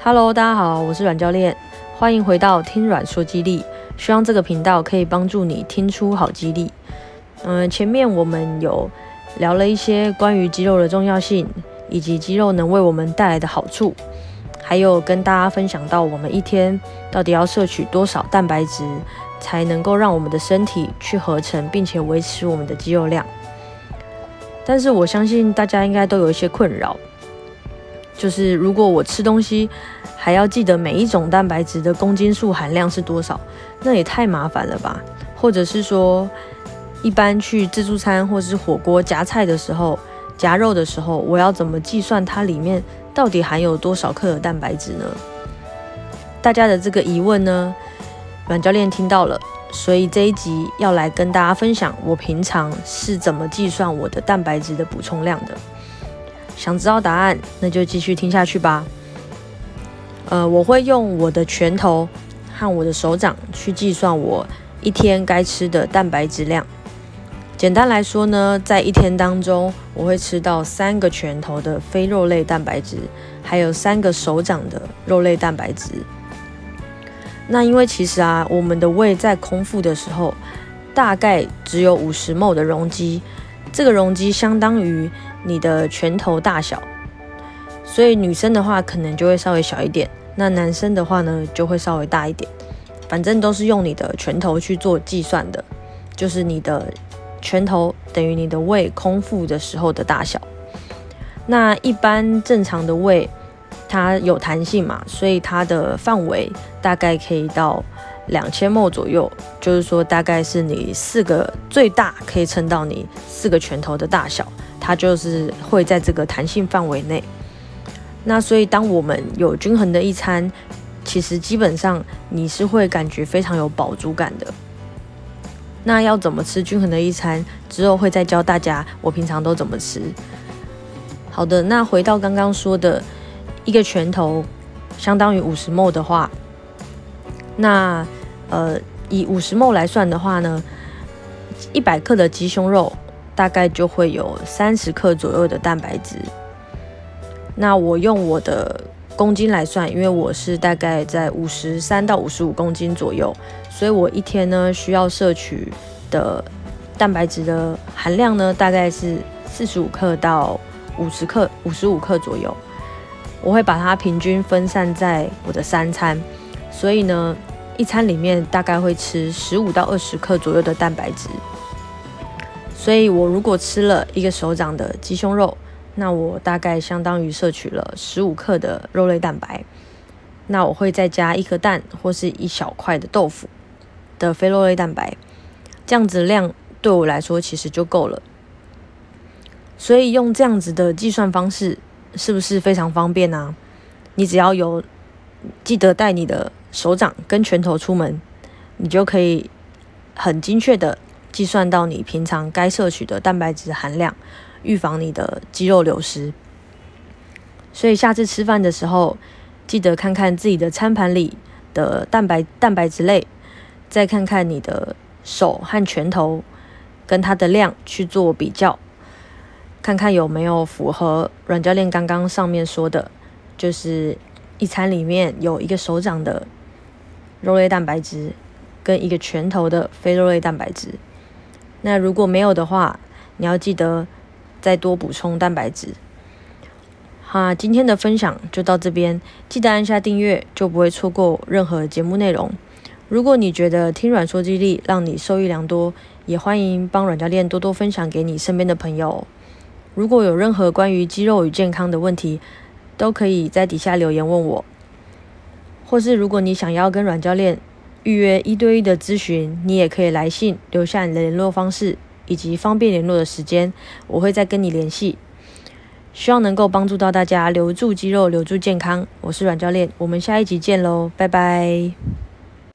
Hello，大家好，我是阮教练，欢迎回到听阮说肌力。希望这个频道可以帮助你听出好肌力。嗯，前面我们有聊了一些关于肌肉的重要性，以及肌肉能为我们带来的好处，还有跟大家分享到我们一天到底要摄取多少蛋白质，才能够让我们的身体去合成，并且维持我们的肌肉量。但是我相信大家应该都有一些困扰。就是如果我吃东西还要记得每一种蛋白质的公斤数含量是多少，那也太麻烦了吧？或者是说，一般去自助餐或是火锅夹菜的时候，夹肉的时候，我要怎么计算它里面到底含有多少克的蛋白质呢？大家的这个疑问呢，阮教练听到了，所以这一集要来跟大家分享我平常是怎么计算我的蛋白质的补充量的。想知道答案，那就继续听下去吧。呃，我会用我的拳头和我的手掌去计算我一天该吃的蛋白质量。简单来说呢，在一天当中，我会吃到三个拳头的非肉类蛋白质，还有三个手掌的肉类蛋白质。那因为其实啊，我们的胃在空腹的时候，大概只有五十 m 的容积，这个容积相当于。你的拳头大小，所以女生的话可能就会稍微小一点，那男生的话呢就会稍微大一点。反正都是用你的拳头去做计算的，就是你的拳头等于你的胃空腹的时候的大小。那一般正常的胃它有弹性嘛，所以它的范围大概可以到两千 ml 左右，就是说大概是你四个最大可以撑到你四个拳头的大小。它就是会在这个弹性范围内，那所以当我们有均衡的一餐，其实基本上你是会感觉非常有饱足感的。那要怎么吃均衡的一餐？之后会再教大家我平常都怎么吃。好的，那回到刚刚说的一个拳头相当于五十 m 的话，那呃以五十 ml 来算的话呢，一百克的鸡胸肉。大概就会有三十克左右的蛋白质。那我用我的公斤来算，因为我是大概在五十三到五十五公斤左右，所以我一天呢需要摄取的蛋白质的含量呢，大概是四十五克到五十克，五十五克左右。我会把它平均分散在我的三餐，所以呢，一餐里面大概会吃十五到二十克左右的蛋白质。所以我如果吃了一个手掌的鸡胸肉，那我大概相当于摄取了十五克的肉类蛋白。那我会再加一颗蛋或是一小块的豆腐的非肉类蛋白，这样子量对我来说其实就够了。所以用这样子的计算方式，是不是非常方便呢？你只要有记得带你的手掌跟拳头出门，你就可以很精确的。计算到你平常该摄取的蛋白质含量，预防你的肌肉流失。所以下次吃饭的时候，记得看看自己的餐盘里的蛋白蛋白质类，再看看你的手和拳头跟它的量去做比较，看看有没有符合阮教练刚刚上面说的，就是一餐里面有一个手掌的肉类蛋白质跟一个拳头的非肉类蛋白质。那如果没有的话，你要记得再多补充蛋白质。好，今天的分享就到这边，记得按下订阅，就不会错过任何节目内容。如果你觉得听软说肌力让你受益良多，也欢迎帮阮教练多多分享给你身边的朋友。如果有任何关于肌肉与健康的问题，都可以在底下留言问我，或是如果你想要跟阮教练。预约一对一的咨询，你也可以来信留下你的联络方式以及方便联络的时间，我会再跟你联系。希望能够帮助到大家留住肌肉，留住健康。我是阮教练，我们下一集见喽，拜拜。